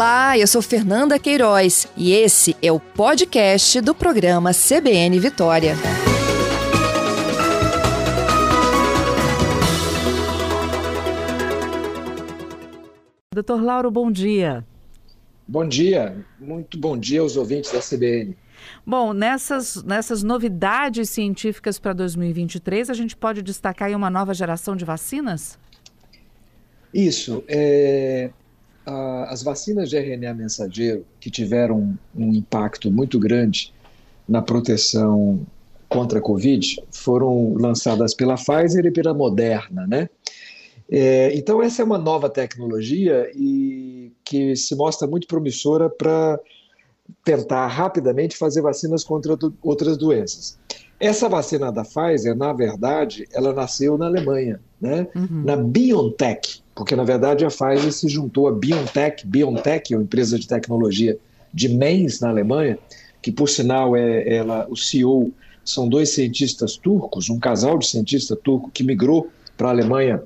Olá, eu sou Fernanda Queiroz e esse é o podcast do programa CBN Vitória. Doutor Lauro, bom dia. Bom dia, muito bom dia aos ouvintes da CBN. Bom, nessas, nessas novidades científicas para 2023, a gente pode destacar aí uma nova geração de vacinas? Isso. É, a, as vacinas de RNA mensageiro, que tiveram um impacto muito grande na proteção contra a Covid, foram lançadas pela Pfizer e pela Moderna, né? É, então, essa é uma nova tecnologia e que se mostra muito promissora para tentar rapidamente fazer vacinas contra do, outras doenças. Essa vacina da Pfizer, na verdade, ela nasceu na Alemanha, né? Uhum. na BioNTech, porque na verdade a Pfizer se juntou a BioNTech, BioNTech, uma empresa de tecnologia de Mainz, na Alemanha, que por sinal é ela, o CEO são dois cientistas turcos, um casal de cientistas turco que migrou para a Alemanha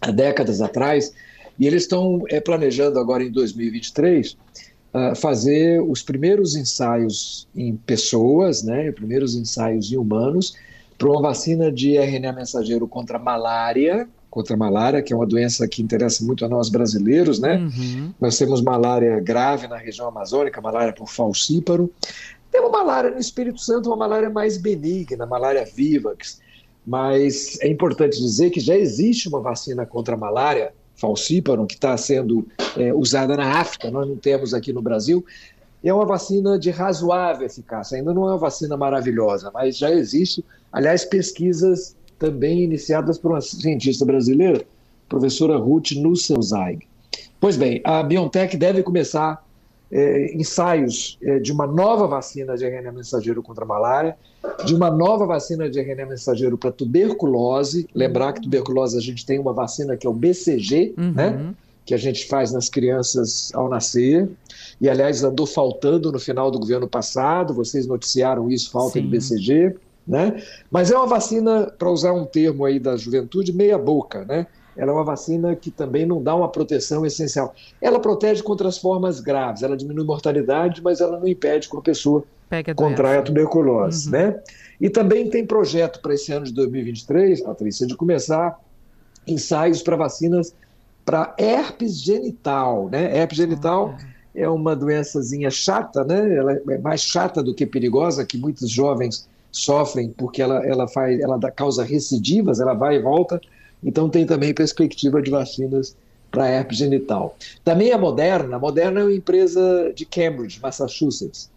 há décadas atrás, e eles estão é, planejando agora em 2023 uh, fazer os primeiros ensaios em pessoas, né, os primeiros ensaios em humanos, para uma vacina de RNA mensageiro contra malária, contra a malária, que é uma doença que interessa muito a nós brasileiros, né? Uhum. Nós temos malária grave na região amazônica, malária por falcíparo. Temos malária no Espírito Santo, uma malária mais benigna, malária vivax. Mas é importante dizer que já existe uma vacina contra a malária falcíparo que está sendo é, usada na África, nós não temos aqui no Brasil. É uma vacina de razoável eficácia, ainda não é uma vacina maravilhosa, mas já existe. Aliás, pesquisas também iniciadas por uma cientista brasileira, professora Ruth Nusselzeig. Pois bem, a BioNTech deve começar é, ensaios é, de uma nova vacina de RNA mensageiro contra a malária, de uma nova vacina de RNA mensageiro para tuberculose. Lembrar que tuberculose a gente tem uma vacina que é o BCG, uhum. né? Que a gente faz nas crianças ao nascer. E, aliás, andou faltando no final do governo passado, vocês noticiaram isso, falta Sim. de BCG. Né? Mas é uma vacina, para usar um termo aí da juventude, meia boca, né? ela é uma vacina que também não dá uma proteção essencial. Ela protege contra as formas graves, ela diminui mortalidade, mas ela não impede que a pessoa Pega contraia a tuberculose. Uhum. Né? E também tem projeto para esse ano de 2023, Patrícia, de começar ensaios para vacinas para herpes genital. Né? Herpes genital uhum. é uma doençazinha chata, né? ela é mais chata do que perigosa, que muitos jovens sofrem porque ela, ela, faz, ela causa recidivas, ela vai e volta então tem também perspectiva de vacinas para herpes genital. Também a Moderna, a Moderna é uma empresa de Cambridge, Massachusetts,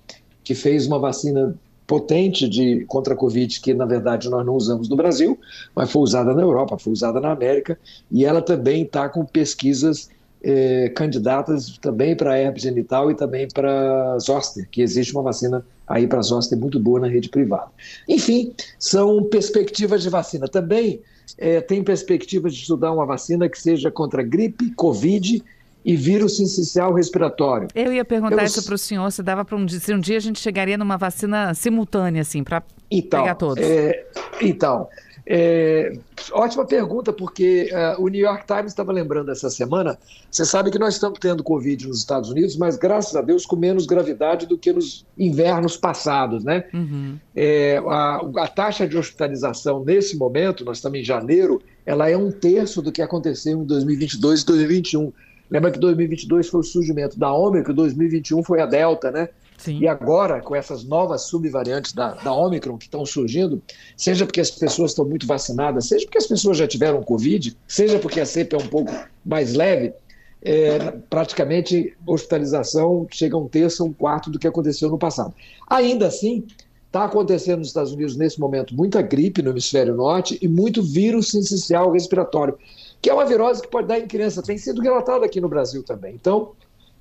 que fez uma vacina potente de contra a Covid que na verdade nós não usamos no Brasil, mas foi usada na Europa, foi usada na América e ela também está com pesquisas eh, candidatas também para herpes genital e também para zoster, que existe uma vacina aí para zoster muito boa na rede privada. Enfim, são perspectivas de vacina. Também é, tem perspectivas de estudar uma vacina que seja contra gripe, Covid e vírus sincicial respiratório. Eu ia perguntar Eu... isso para o senhor, se dava para um dia, se um dia a gente chegaria numa vacina simultânea, assim, para então, pegar todos. É, então, é, ótima pergunta, porque uh, o New York Times estava lembrando essa semana. Você sabe que nós estamos tendo Covid nos Estados Unidos, mas graças a Deus com menos gravidade do que nos invernos passados, né? Uhum. É, a, a, taxa de hospitalização nesse momento, nós estamos em janeiro, ela é um terço do que aconteceu em 2022 e 2021. Lembra que 2022 foi o surgimento da Ômicron, 2021 foi a Delta, né? Sim. E agora, com essas novas subvariantes da, da Omicron que estão surgindo, seja porque as pessoas estão muito vacinadas, seja porque as pessoas já tiveram Covid, seja porque a cepa é um pouco mais leve, é, praticamente hospitalização chega a um terço, um quarto do que aconteceu no passado. Ainda assim, está acontecendo nos Estados Unidos nesse momento muita gripe no hemisfério norte e muito vírus sincicial respiratório, que é uma virose que pode dar em criança, tem sido relatada aqui no Brasil também. Então,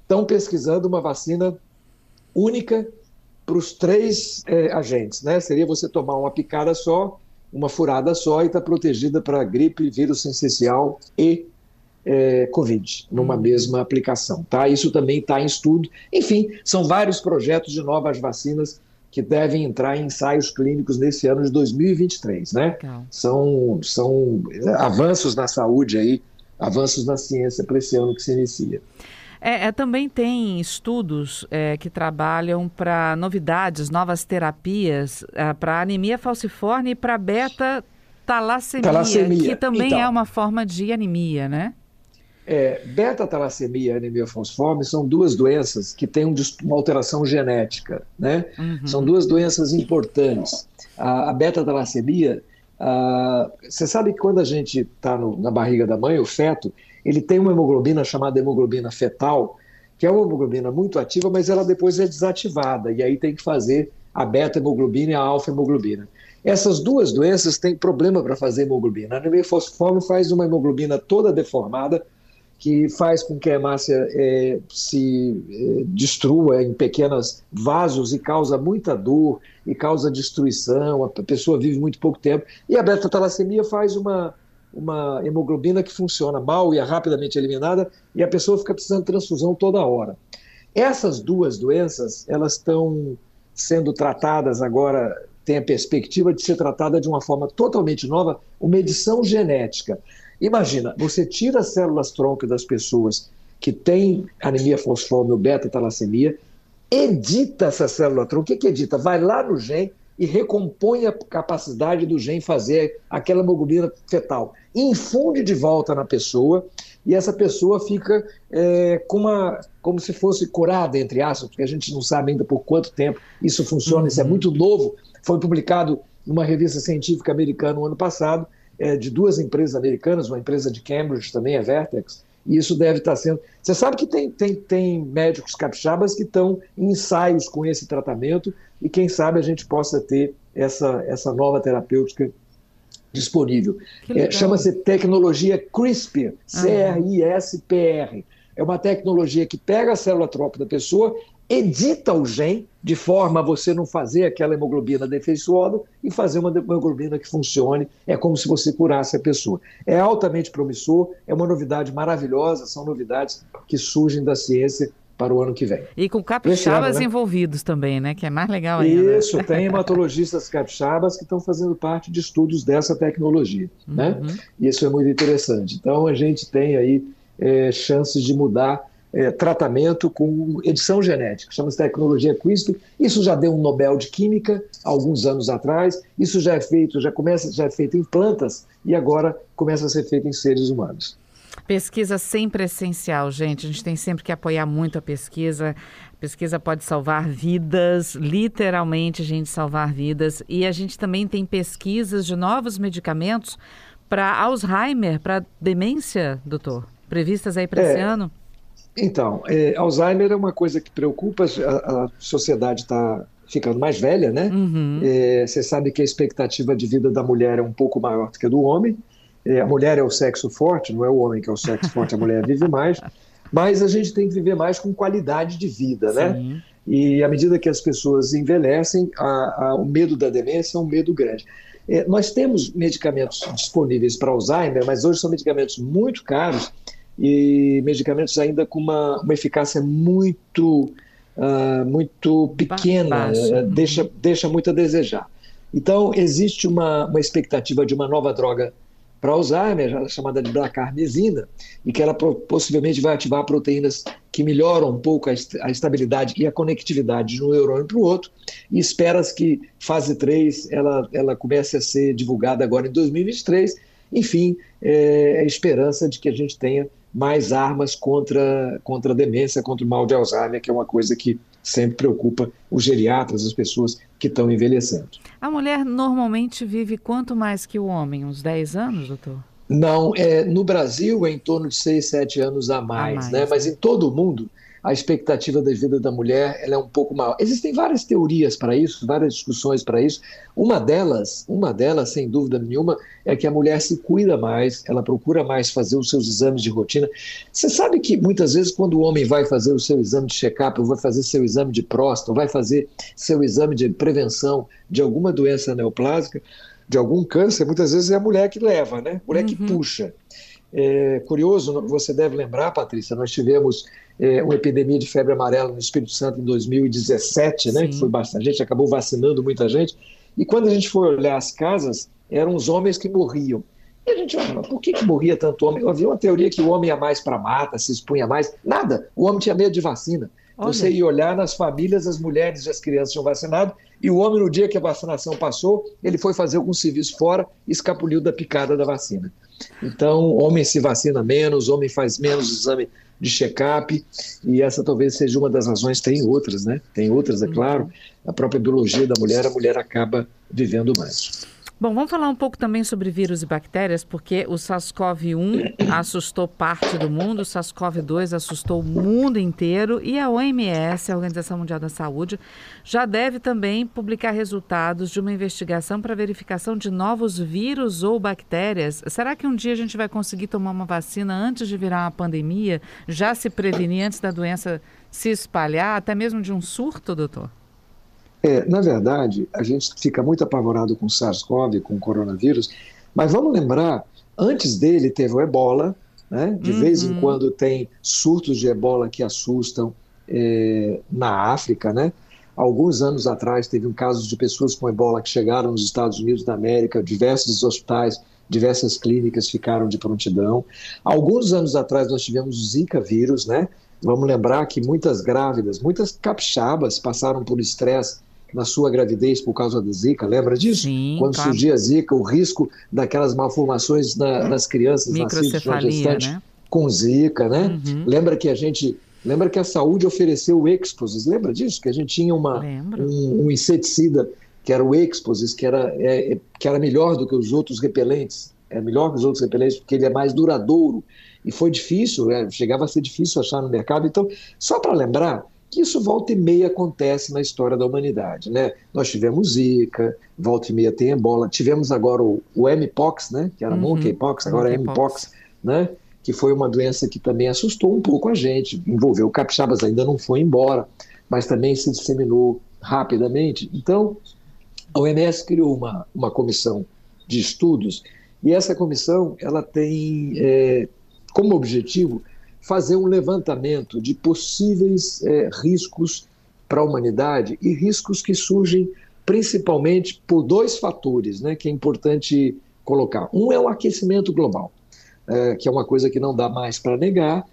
estão pesquisando uma vacina única para os três é, agentes, né? Seria você tomar uma picada só, uma furada só e estar tá protegida para gripe, vírus sensicial e é, Covid, numa hum. mesma aplicação, tá? Isso também está em estudo. Enfim, são vários projetos de novas vacinas que devem entrar em ensaios clínicos nesse ano de 2023, né? São, são avanços na saúde aí, avanços na ciência para esse ano que se inicia. É, é, também tem estudos é, que trabalham para novidades, novas terapias é, para anemia falciforme e para beta talassemia, talassemia, que também então, é uma forma de anemia, né? É, beta-talassemia e anemia falciforme são duas doenças que têm uma alteração genética, né? Uhum. São duas doenças importantes. A, a beta-talassemia, você sabe que quando a gente está na barriga da mãe, o feto, ele tem uma hemoglobina chamada hemoglobina fetal, que é uma hemoglobina muito ativa, mas ela depois é desativada, e aí tem que fazer a beta-hemoglobina e a alfa-hemoglobina. Essas duas doenças têm problema para fazer hemoglobina. A anemia falciforme faz uma hemoglobina toda deformada, que faz com que a hemácia é, se é, destrua em pequenos vasos e causa muita dor e causa destruição, a pessoa vive muito pouco tempo. E a beta-talassemia faz uma, uma hemoglobina que funciona mal e é rapidamente eliminada e a pessoa fica precisando de transfusão toda hora. Essas duas doenças, elas estão sendo tratadas agora, tem a perspectiva de ser tratada de uma forma totalmente nova, uma edição genética. Imagina, você tira as células tronco das pessoas que têm anemia falciforme ou beta-talassemia, edita essa célula tronco. O que, que edita? Vai lá no gene e recompõe a capacidade do gene fazer aquela hemoglobina fetal. Infunde de volta na pessoa e essa pessoa fica é, com uma, como se fosse curada, entre aspas, porque a gente não sabe ainda por quanto tempo isso funciona, uhum. isso é uhum. muito novo. Foi publicado numa revista científica americana no ano passado, é, de duas empresas americanas, uma empresa de Cambridge também, a Vertex, e isso deve estar sendo. Você sabe que tem, tem, tem médicos capixabas que estão em ensaios com esse tratamento e quem sabe a gente possa ter essa, essa nova terapêutica disponível. É, Chama-se tecnologia CRISPR, C-R-I-S-P-R. É uma tecnologia que pega a célula tronco da pessoa, edita o gene de forma a você não fazer aquela hemoglobina defeituosa e fazer uma hemoglobina que funcione. É como se você curasse a pessoa. É altamente promissor, é uma novidade maravilhosa, são novidades que surgem da ciência para o ano que vem. E com capixabas ano, né? envolvidos também, né? Que é mais legal ainda. Isso, tem hematologistas capixabas que estão fazendo parte de estudos dessa tecnologia, né? uhum. né? E isso é muito interessante. Então a gente tem aí é, chances de mudar é, tratamento com edição genética, chama-se tecnologia CRISPR. Isso já deu um Nobel de Química alguns anos atrás. Isso já é feito, já começa, já é feito em plantas e agora começa a ser feito em seres humanos. Pesquisa sempre essencial, gente. A gente tem sempre que apoiar muito a pesquisa. A pesquisa pode salvar vidas, literalmente, a gente salvar vidas. E a gente também tem pesquisas de novos medicamentos para Alzheimer, para demência, doutor? Previstas aí para é, esse ano? Então, é, Alzheimer é uma coisa que preocupa, a, a sociedade está ficando mais velha, né? Uhum. É, você sabe que a expectativa de vida da mulher é um pouco maior do que a do homem. É, a mulher é o sexo forte, não é o homem que é o sexo forte, a mulher vive mais, mas a gente tem que viver mais com qualidade de vida, né? Sim. né? E à medida que as pessoas envelhecem, a, a, o medo da demência é um medo grande. É, nós temos medicamentos disponíveis para Alzheimer, mas hoje são medicamentos muito caros e medicamentos ainda com uma, uma eficácia muito, uh, muito pequena, uh, deixa, deixa muito a desejar. Então, existe uma, uma expectativa de uma nova droga para Alzheimer, chamada de blacarmesina, e que ela possivelmente vai ativar proteínas que melhoram um pouco a, a estabilidade e a conectividade de um neurônio para o outro, e espera-se que fase 3 ela, ela comece a ser divulgada agora em 2023. Enfim, é, a esperança de que a gente tenha mais armas contra, contra a demência, contra o mal de Alzheimer, que é uma coisa que sempre preocupa os geriatras, as pessoas que estão envelhecendo. A mulher normalmente vive quanto mais que o homem? Uns 10 anos, doutor? Não, é, no Brasil é em torno de 6, 7 anos a mais, a mais né? mas em todo o mundo a expectativa de vida da mulher ela é um pouco maior. Existem várias teorias para isso, várias discussões para isso. Uma delas, uma delas, sem dúvida nenhuma, é que a mulher se cuida mais, ela procura mais fazer os seus exames de rotina. Você sabe que muitas vezes quando o homem vai fazer o seu exame de check-up, vai fazer seu exame de próstata, vai fazer seu exame de prevenção de alguma doença neoplásica, de algum câncer, muitas vezes é a mulher que leva, né? Mulher uhum. que puxa. É curioso, você deve lembrar, Patrícia, nós tivemos é, uma epidemia de febre amarela no Espírito Santo em 2017, né? Que foi bastante, a gente acabou vacinando muita gente. E quando a gente foi olhar as casas, eram os homens que morriam. E a gente fala, por que, que morria tanto homem? Havia uma teoria que o homem ia mais para mata, se expunha mais. Nada, o homem tinha medo de vacina. Olha. Você ia olhar nas famílias, as mulheres e as crianças tinham vacinado, e o homem, no dia que a vacinação passou, ele foi fazer algum serviço fora e escapuliu da picada da vacina. Então, o homem se vacina menos, o homem faz menos exame de check-up, e essa talvez seja uma das razões, tem outras, né? Tem outras, é uhum. claro. A própria biologia da mulher, a mulher acaba vivendo mais. Bom, vamos falar um pouco também sobre vírus e bactérias, porque o SARS-CoV-1 assustou parte do mundo, o SARS-CoV-2 assustou o mundo inteiro e a OMS, a Organização Mundial da Saúde, já deve também publicar resultados de uma investigação para verificação de novos vírus ou bactérias. Será que um dia a gente vai conseguir tomar uma vacina antes de virar uma pandemia, já se prevenir antes da doença se espalhar, até mesmo de um surto, doutor? É, na verdade, a gente fica muito apavorado com o SARS-CoV, com o coronavírus, mas vamos lembrar, antes dele teve o ebola, né? de uhum. vez em uhum. quando tem surtos de ebola que assustam é, na África, né? Alguns anos atrás teve um caso de pessoas com ebola que chegaram nos Estados Unidos da América, diversos hospitais, diversas clínicas ficaram de prontidão. Alguns anos atrás nós tivemos o Zika vírus, né? Vamos lembrar que muitas grávidas, muitas capixabas passaram por estresse na sua gravidez por causa da Zika, lembra disso? Sim, Quando claro. surgia a Zika, o risco daquelas malformações na, nas crianças nascidas na gestante né? com Zika, né? Uhum. Lembra que a gente Lembra que a saúde ofereceu o Exposis, lembra disso? Que a gente tinha uma, um, um, inseticida que era o Exposis, que era, é, é, que era melhor do que os outros repelentes, é melhor que os outros repelentes porque ele é mais duradouro. E foi difícil, é, chegava a ser difícil achar no mercado. Então, só para lembrar, que isso volta e meia acontece na história da humanidade, né? Nós tivemos Zika, volta e meia tem ebola, tivemos agora o, o Mpox, né? Que era uhum. monkeypox, agora é Mpox, né? Que foi uma doença que também assustou um pouco a gente, envolveu capixabas, ainda não foi embora, mas também se disseminou rapidamente. Então, a OMS criou uma, uma comissão de estudos e essa comissão ela tem é, como objetivo fazer um levantamento de possíveis é, riscos para a humanidade e riscos que surgem principalmente por dois fatores né, que é importante colocar. Um é o aquecimento global, é, que é uma coisa que não dá mais para negar.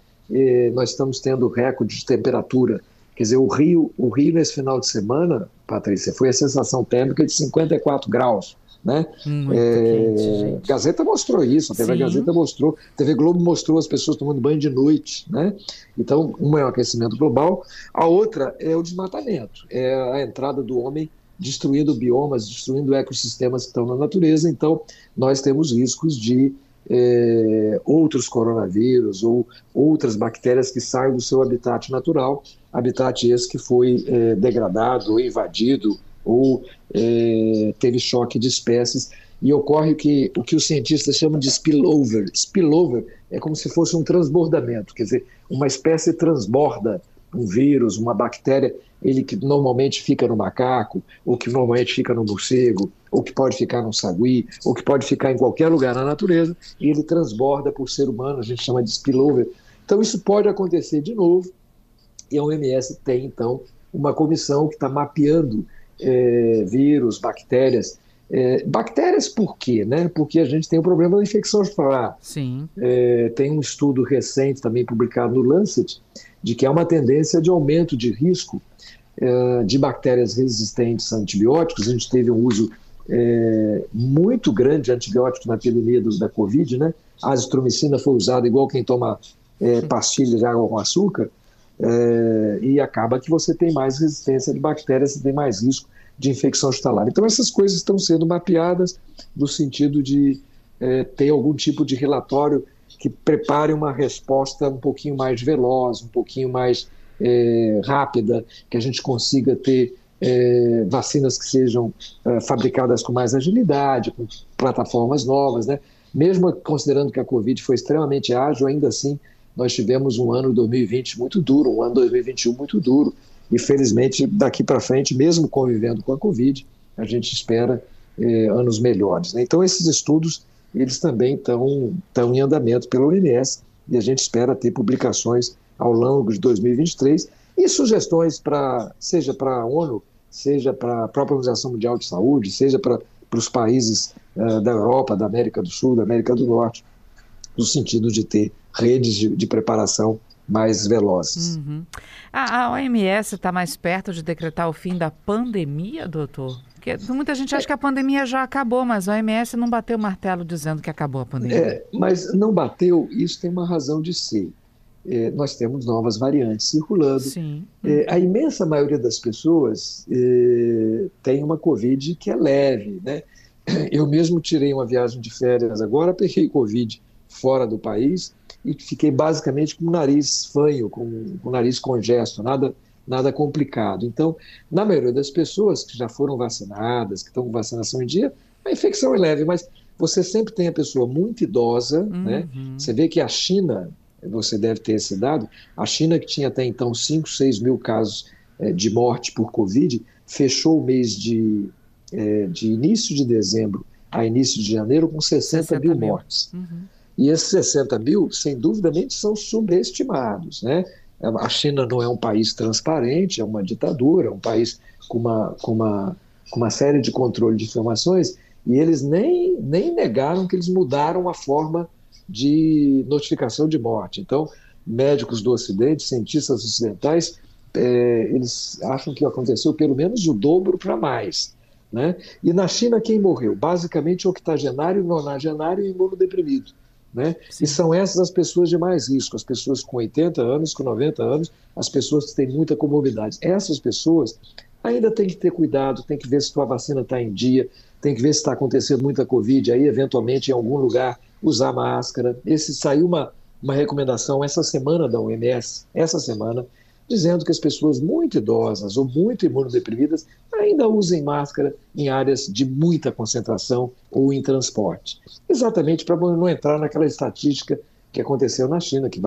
nós estamos tendo recorde de temperatura. Quer dizer, o Rio, o Rio nesse final de semana, Patrícia, foi a sensação térmica de 54 graus. Né? é, quente, Gazeta mostrou isso, a TV Sim. Gazeta mostrou, a TV Globo mostrou as pessoas tomando banho de noite. Né? Então, uma é o aquecimento global, a outra é o desmatamento, é a entrada do homem destruindo biomas, destruindo ecossistemas que estão na natureza. Então, nós temos riscos de é, outros coronavírus ou outras bactérias que saiam do seu habitat natural, habitat esse que foi é, degradado ou invadido ou é, teve choque de espécies. E ocorre que, o que os cientistas chamam de spillover. Spillover é como se fosse um transbordamento, quer dizer, uma espécie transborda um vírus, uma bactéria, ele que normalmente fica no macaco, ou que normalmente fica no morcego, ou que pode ficar no sagui, ou que pode ficar em qualquer lugar na natureza, e ele transborda por ser humano, a gente chama de spillover. Então isso pode acontecer de novo, e a OMS tem então uma comissão que está mapeando é, vírus, bactérias. É, bactérias por quê? Né? Porque a gente tem o problema da infecção hospitalar. Sim. É, tem um estudo recente também publicado no Lancet de que há uma tendência de aumento de risco é, de bactérias resistentes a antibióticos. A gente teve um uso é, muito grande de antibióticos na epidemia do, da Covid, né? A azitromicina foi usada igual quem toma é, pastilha de água com açúcar é, e acaba que você tem mais resistência de bactérias, você tem mais risco de infecção hospitalar. Então, essas coisas estão sendo mapeadas no sentido de é, ter algum tipo de relatório que prepare uma resposta um pouquinho mais veloz, um pouquinho mais é, rápida, que a gente consiga ter é, vacinas que sejam é, fabricadas com mais agilidade, com plataformas novas, né? Mesmo considerando que a Covid foi extremamente ágil, ainda assim nós tivemos um ano 2020 muito duro, um ano 2021 muito duro. E felizmente, daqui para frente, mesmo convivendo com a Covid, a gente espera eh, anos melhores. Né? Então, esses estudos, eles também estão em andamento pela OMS e a gente espera ter publicações ao longo de 2023 e sugestões para, seja para a ONU, seja para a própria Organização Mundial de Saúde, seja para os países uh, da Europa, da América do Sul, da América do Norte, no sentido de ter redes de, de preparação mais velozes. Uhum. A, a OMS está mais perto de decretar o fim da pandemia, doutor? Porque muita gente acha que a pandemia já acabou, mas a OMS não bateu o martelo dizendo que acabou a pandemia. É, mas não bateu, isso tem uma razão de ser. É, nós temos novas variantes circulando. Sim. É, a imensa maioria das pessoas é, tem uma Covid que é leve. Né? Eu mesmo tirei uma viagem de férias agora, peguei Covid fora do país e fiquei basicamente com o nariz fanho, com, com o nariz congesto, nada, nada complicado. Então, na maioria das pessoas que já foram vacinadas, que estão com vacinação em dia, a infecção é leve, mas você sempre tem a pessoa muito idosa, uhum. né? Você vê que a China, você deve ter esse dado, a China que tinha até então 5, 6 mil casos é, de morte por Covid, fechou o mês de, é, de início de dezembro a início de janeiro com 60, 60 mil, mil mortes. Uhum. E esses 60 mil, sem dúvida, são subestimados. Né? A China não é um país transparente, é uma ditadura, é um país com uma, com uma, com uma série de controle de informações, e eles nem, nem negaram que eles mudaram a forma de notificação de morte. Então, médicos do Ocidente, cientistas ocidentais, é, eles acham que aconteceu pelo menos o dobro para mais. Né? E na China, quem morreu? Basicamente, octogenário, nonagenário e imunodeprimido. Né? E são essas as pessoas de mais risco, as pessoas com 80 anos, com 90 anos, as pessoas que têm muita comorbidade. Essas pessoas ainda tem que ter cuidado, tem que ver se sua vacina está em dia, tem que ver se está acontecendo muita Covid, aí eventualmente em algum lugar usar máscara. Esse saiu uma, uma recomendação essa semana da OMS, essa semana, dizendo que as pessoas muito idosas ou muito imunodeprimidas ainda usem máscara em áreas de muita concentração ou em transporte. Exatamente para não entrar naquela estatística que aconteceu na China, que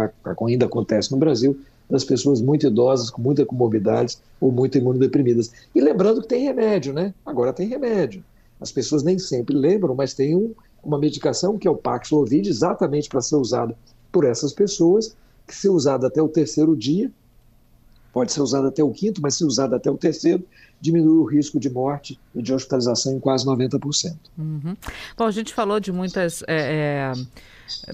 ainda acontece no Brasil, das pessoas muito idosas, com muita comorbidade ou muito imunodeprimidas. E lembrando que tem remédio, né? Agora tem remédio. As pessoas nem sempre lembram, mas tem um, uma medicação que é o Paxlovid, exatamente para ser usada por essas pessoas, que se usada até o terceiro dia, pode ser usado até o quinto, mas se usado até o terceiro, diminui o risco de morte e de hospitalização em quase 90%. Uhum. Bom, a gente falou de muitas. É, é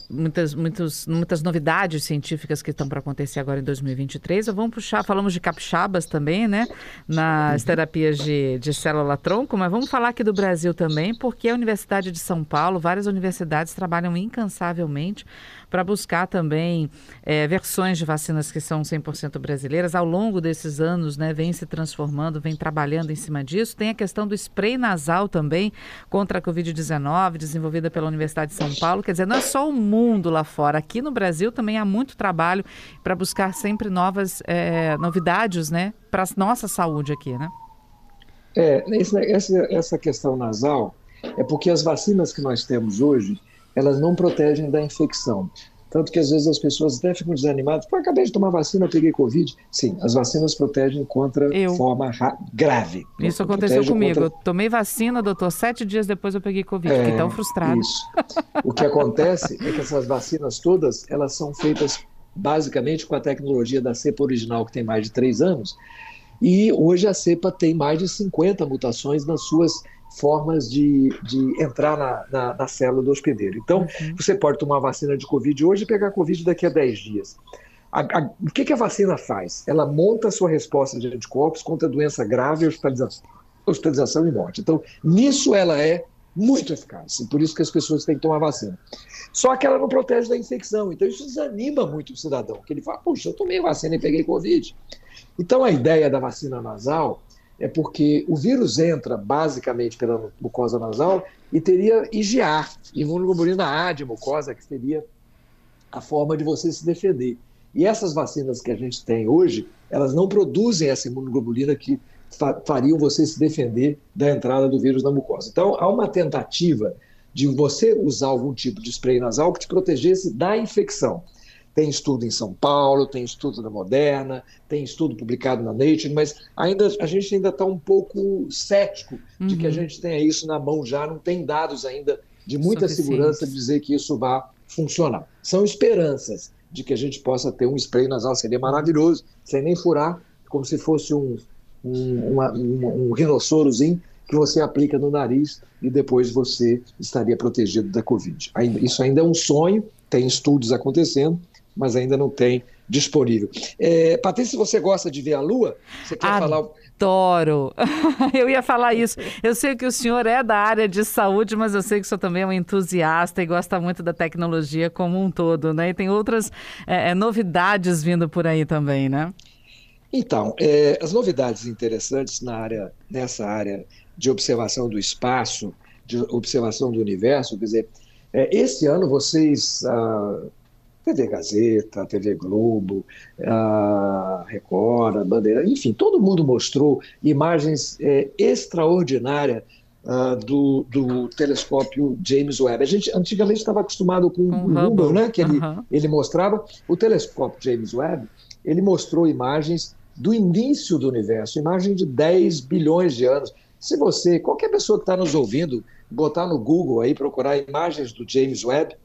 muitas, muitos, muitas novidades científicas que estão para acontecer agora em 2023. Vamos puxar, falamos de capixabas também, né? Nas uhum. terapias de, de célula-tronco, mas vamos falar aqui do Brasil também, porque a Universidade de São Paulo, várias universidades trabalham incansavelmente para buscar também é, versões de vacinas que são 100% brasileiras. Ao longo desses anos, né, vem se transformando, vem trabalhando em cima disso. Tem a questão do spray nasal também contra a Covid-19, desenvolvida pela Universidade de São Paulo. Quer dizer, não é só o mundo lá fora. Aqui no Brasil também há muito trabalho para buscar sempre novas é, novidades, né, para a nossa saúde aqui, né? É, essa, essa questão nasal é porque as vacinas que nós temos hoje, elas não protegem da infecção. Tanto que às vezes as pessoas até ficam desanimadas. Pô, acabei de tomar vacina, peguei Covid. Sim, as vacinas protegem contra eu. forma grave. Isso aconteceu comigo. Contra... Eu tomei vacina, doutor, sete dias depois eu peguei Covid. É, Fiquei tão frustrado. Isso. o que acontece é que essas vacinas todas, elas são feitas basicamente com a tecnologia da cepa original, que tem mais de três anos. E hoje a cepa tem mais de 50 mutações nas suas formas de, de entrar na, na, na, célula do hospedeiro. Então, uhum. você pode tomar vacina de Covid hoje e pegar Covid daqui a 10 dias. A, a, o que, que, a vacina faz? Ela monta a sua resposta de anticorpos contra doença grave, hospitalização, hospitalização e morte. Então, nisso ela é muito eficaz. E por isso que as pessoas têm que tomar vacina. Só que ela não protege da infecção. Então, isso desanima muito o cidadão, que ele fala, puxa, eu tomei vacina e peguei Covid. Então, a ideia da vacina nasal é porque o vírus entra basicamente pela mucosa nasal e teria IgA, imunoglobulina A de mucosa, que seria a forma de você se defender. E essas vacinas que a gente tem hoje, elas não produzem essa imunoglobulina que fa fariam você se defender da entrada do vírus na mucosa. Então, há uma tentativa de você usar algum tipo de spray nasal que te protegesse da infecção. Tem estudo em São Paulo, tem estudo na Moderna, tem estudo publicado na Nature, mas ainda a gente ainda está um pouco cético de que a uhum. gente tenha isso na mão já, não tem dados ainda de muita segurança de dizer que isso vá funcionar. São esperanças de que a gente possa ter um spray nasal, seria maravilhoso, sem nem furar, como se fosse um, um, uma, um, um rinossorozinho que você aplica no nariz e depois você estaria protegido da Covid. Isso ainda é um sonho, tem estudos acontecendo, mas ainda não tem disponível. É, Patrícia, você gosta de ver a Lua? Você quer Adoro. falar? Adoro! Eu ia falar isso. Eu sei que o senhor é da área de saúde, mas eu sei que o senhor também é um entusiasta e gosta muito da tecnologia como um todo, né? E tem outras é, é novidades vindo por aí também, né? Então, é, as novidades interessantes na área, nessa área de observação do espaço, de observação do universo, quer dizer, é, esse ano vocês ah, TV Gazeta, TV Globo, a Record, a Bandeira, enfim, todo mundo mostrou imagens é, extraordinárias uh, do, do, telescópio James Webb. A gente antigamente estava acostumado com um o Hubble, né, que ele, uhum. ele mostrava. O telescópio James Webb, ele mostrou imagens do início do universo, imagem de 10 bilhões de anos. Se você, qualquer pessoa que está nos ouvindo, botar no Google aí, procurar imagens do James Webb,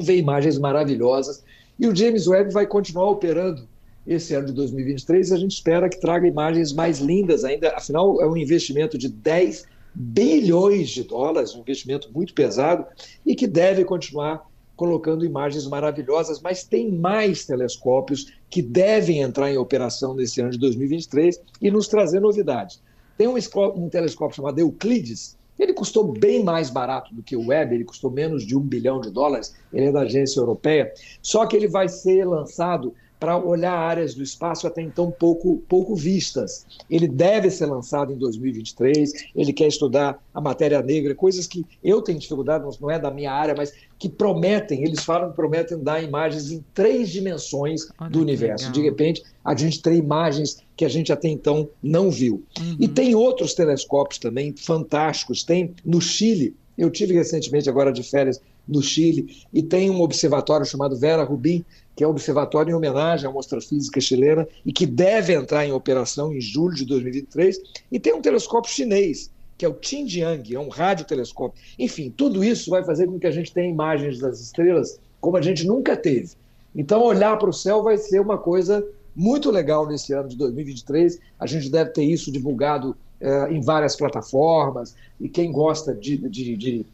ver imagens maravilhosas. E o James Webb vai continuar operando esse ano de 2023 e a gente espera que traga imagens mais lindas ainda. Afinal, é um investimento de 10 bilhões de dólares, um investimento muito pesado e que deve continuar colocando imagens maravilhosas, mas tem mais telescópios que devem entrar em operação nesse ano de 2023 e nos trazer novidades. Tem um, um telescópio chamado Euclides, ele custou bem mais barato do que o Web, ele custou menos de um bilhão de dólares, ele é da agência europeia, só que ele vai ser lançado para olhar áreas do espaço até então pouco, pouco vistas. Ele deve ser lançado em 2023, ele quer estudar a matéria negra, coisas que eu tenho dificuldade, não é da minha área, mas que prometem, eles falam que prometem dar imagens em três dimensões Olha do universo. Legal. De repente, a gente tem imagens que a gente até então não viu. Uhum. E tem outros telescópios também fantásticos. Tem no Chile, eu tive recentemente agora de férias no Chile, e tem um observatório chamado Vera Rubin, que é um observatório em homenagem à mostra física chilena e que deve entrar em operação em julho de 2023. E tem um telescópio chinês, que é o Xinjiang, é um radiotelescópio. Enfim, tudo isso vai fazer com que a gente tenha imagens das estrelas como a gente nunca teve. Então, olhar para o céu vai ser uma coisa muito legal nesse ano de 2023. A gente deve ter isso divulgado em várias plataformas. E quem gosta de, de, de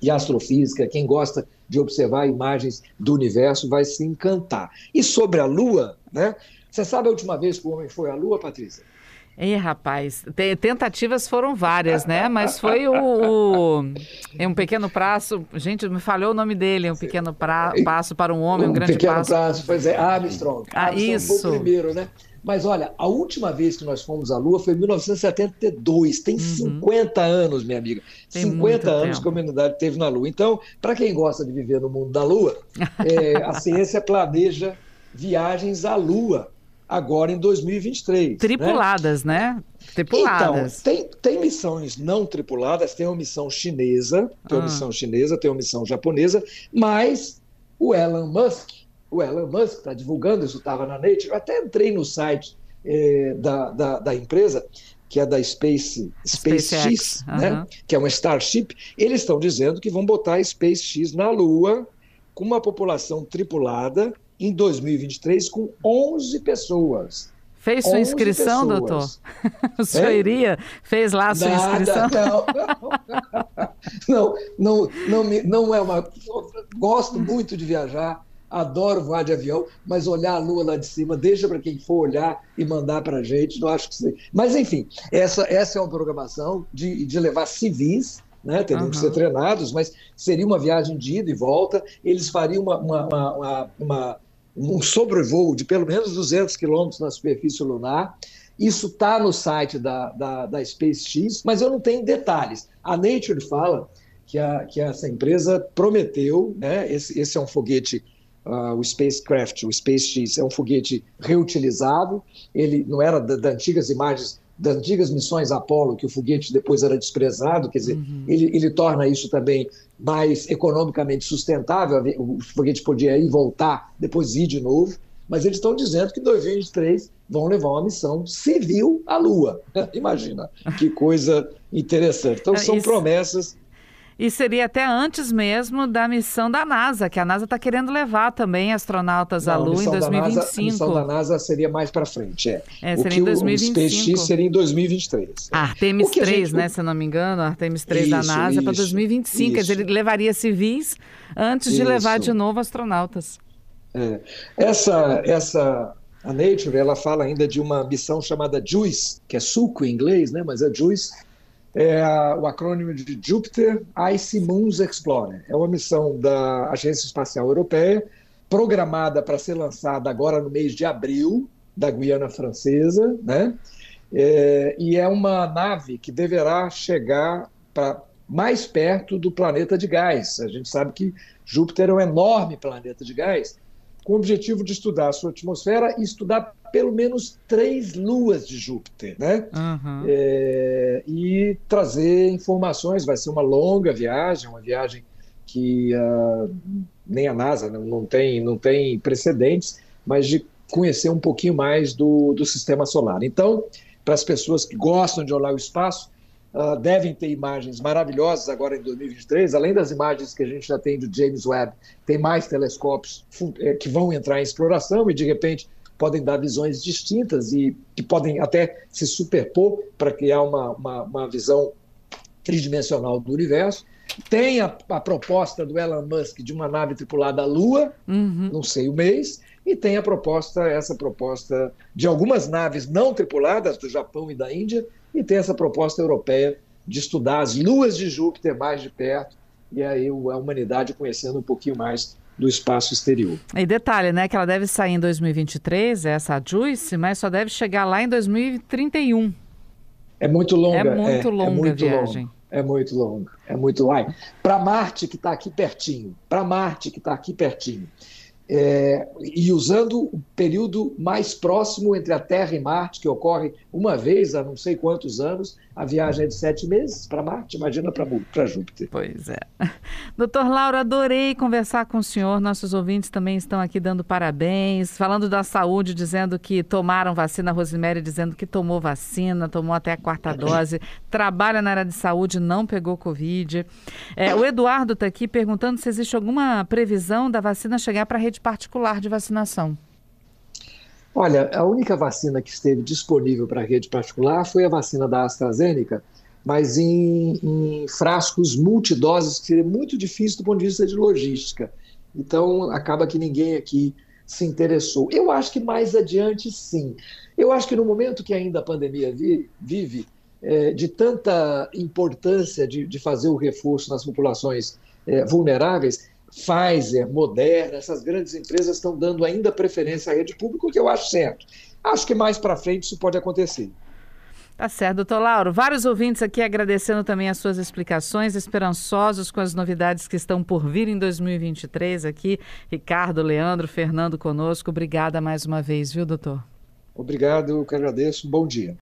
de astrofísica, quem gosta de observar imagens do universo vai se encantar. E sobre a Lua, né? Você sabe a última vez que o homem foi à Lua, Patrícia? Ei, rapaz, tentativas foram várias, né? Mas foi o, o um pequeno passo, gente, me falhou o nome dele, um pequeno pra, passo para um homem, um, um grande pequeno passo. Pequeno passo, pois é, Armstrong. Ah, Armstrong isso. Foi o primeiro, né? Mas olha, a última vez que nós fomos à Lua foi em 1972. Tem uhum. 50 anos, minha amiga. Tem 50 anos tempo. que a humanidade teve na Lua. Então, para quem gosta de viver no mundo da Lua, é, a ciência planeja viagens à Lua agora em 2023. Né? Tripuladas, né? né? Tripuladas. Então, tem, tem missões não tripuladas, tem uma missão chinesa, tem uma ah. missão chinesa, tem uma missão japonesa, mas o Elon Musk o Elon Musk está divulgando, isso estava na Nature, eu até entrei no site eh, da, da, da, empresa, que é da Space, SpaceX, né? que é uma Starship, eles estão dizendo que vão botar a SpaceX na Lua com uma população tripulada em 2023 com 11 pessoas. Fez sua inscrição, pessoas. doutor? O senhor é? iria? Fez lá a sua Nada, inscrição? Não, não, não, não, não é uma. Gosto muito de viajar, adoro voar de avião, mas olhar a lua lá de cima, deixa para quem for olhar e mandar para a gente, não acho que seja. Mas, enfim, essa, essa é uma programação de, de levar civis, né? teriam uhum. que ser treinados, mas seria uma viagem de ida e volta, eles fariam uma, uma, uma, uma um sobrevoo de pelo menos 200 quilômetros na superfície lunar. Isso está no site da, da, da SpaceX, mas eu não tenho detalhes. A Nature fala que, a, que essa empresa prometeu, né? esse, esse é um foguete Uh, o Spacecraft, o SpaceX, é um foguete reutilizável. Ele não era das da antigas imagens, das antigas missões Apollo, que o foguete depois era desprezado, quer dizer, uhum. ele, ele torna isso também mais economicamente sustentável. O foguete podia ir voltar, depois ir de novo. Mas eles estão dizendo que em 2023 vão levar uma missão civil à Lua. Imagina que coisa interessante. Então, são isso... promessas E seria até antes mesmo da missão da NASA, que a NASA está querendo levar também astronautas Não, à Lua em 2025. NASA, a missão da NASA seria mais para frente, é. É, seria em 2025. O SpaceX seria em 2023. A Artemis O que a 3, gente- né, se eu não me engano, Artemis 3 da Isso, NASA é para isso, 2025, quer dizer, isso. ele levaria civis antes de levar Isso. de novo astronautas. É. Essa, essa, a Nature, ela fala ainda de uma missão chamada JUICE, que é suco em inglês, né? Mas é JUICE, é o acrônimo de Jupiter Icy Moons Explorer. É uma missão da Agência Espacial Europeia, programada para ser lançada agora no mês de abril, da Guiana Francesa, né? É, e é uma nave que deverá chegar para mais perto do planeta de gás. A gente sabe que Júpiter é um enorme planeta de gás, com o objetivo de estudar a sua atmosfera e estudar pelo menos três luas de Júpiter, né? Uhum. É, e trazer informações. Vai ser uma longa viagem, uma viagem que ah, nem a NASA não, não tem, não tem precedentes, mas de conhecer um pouquinho mais do, do sistema solar. Então, para as pessoas que gostam de olhar o espaço, ah, devem ter imagens maravilhosas agora em 2023, além das imagens que a gente já tem do James Webb, tem mais telescópios eh, que vão entrar em exploração e de repente podem dar visões distintas e que podem até se superpor para criar uma, uma, uma visão tridimensional do universo. Tem a, a proposta do Elon Musk de uma nave tripulada à Lua, Uhum. não sei o mês, e tem a proposta, essa proposta de algumas naves não tripuladas do Japão e da Índia, e tem essa proposta europeia de estudar as luas de Júpiter mais de perto, e aí a humanidade conhecendo um pouquinho mais do espaço exterior. E detalhe, né, que ela deve sair em 2023, essa a Juice, mas só deve chegar lá em 2031. É muito longa. É muito longa a muito viagem. longa, É muito longa. É muito longa. Para Marte, que está aqui pertinho. Para Marte, que está aqui pertinho. É, e usando o período mais próximo entre a Terra e Marte, que ocorre uma vez a não sei quantos anos, a viagem é de sete meses para Marte, imagina para Júpiter. Pois é. Doutor Lauro, adorei conversar com o senhor. Nossos ouvintes também estão aqui dando parabéns, falando da saúde, dizendo que tomaram vacina, Rosemary dizendo que tomou vacina, tomou até a quarta dose, trabalha na área de saúde, não pegou Covid. É, o Eduardo está aqui perguntando se existe alguma previsão da vacina chegar para a rede particular de vacinação. Olha, a única vacina que esteve disponível para a rede particular foi a vacina da AstraZeneca, mas em, em frascos multidoses, que seria muito difícil do ponto de vista de logística. Então, acaba que ninguém aqui se interessou. Eu acho que mais adiante, sim. Eu acho que no momento que ainda a pandemia vi- vive, eh, de tanta importância de, de fazer o reforço nas populações eh, vulneráveis, Pfizer, Moderna, essas grandes empresas estão dando ainda preferência à rede pública, o que eu acho certo. Acho que mais para frente isso pode acontecer. Tá certo, doutor Lauro. Vários ouvintes aqui agradecendo também as suas explicações, esperançosos com as novidades que estão por vir em 2023 aqui. Ricardo, Leandro, Fernando conosco. Obrigada mais uma vez, viu, doutor? Obrigado, eu que agradeço. Bom dia.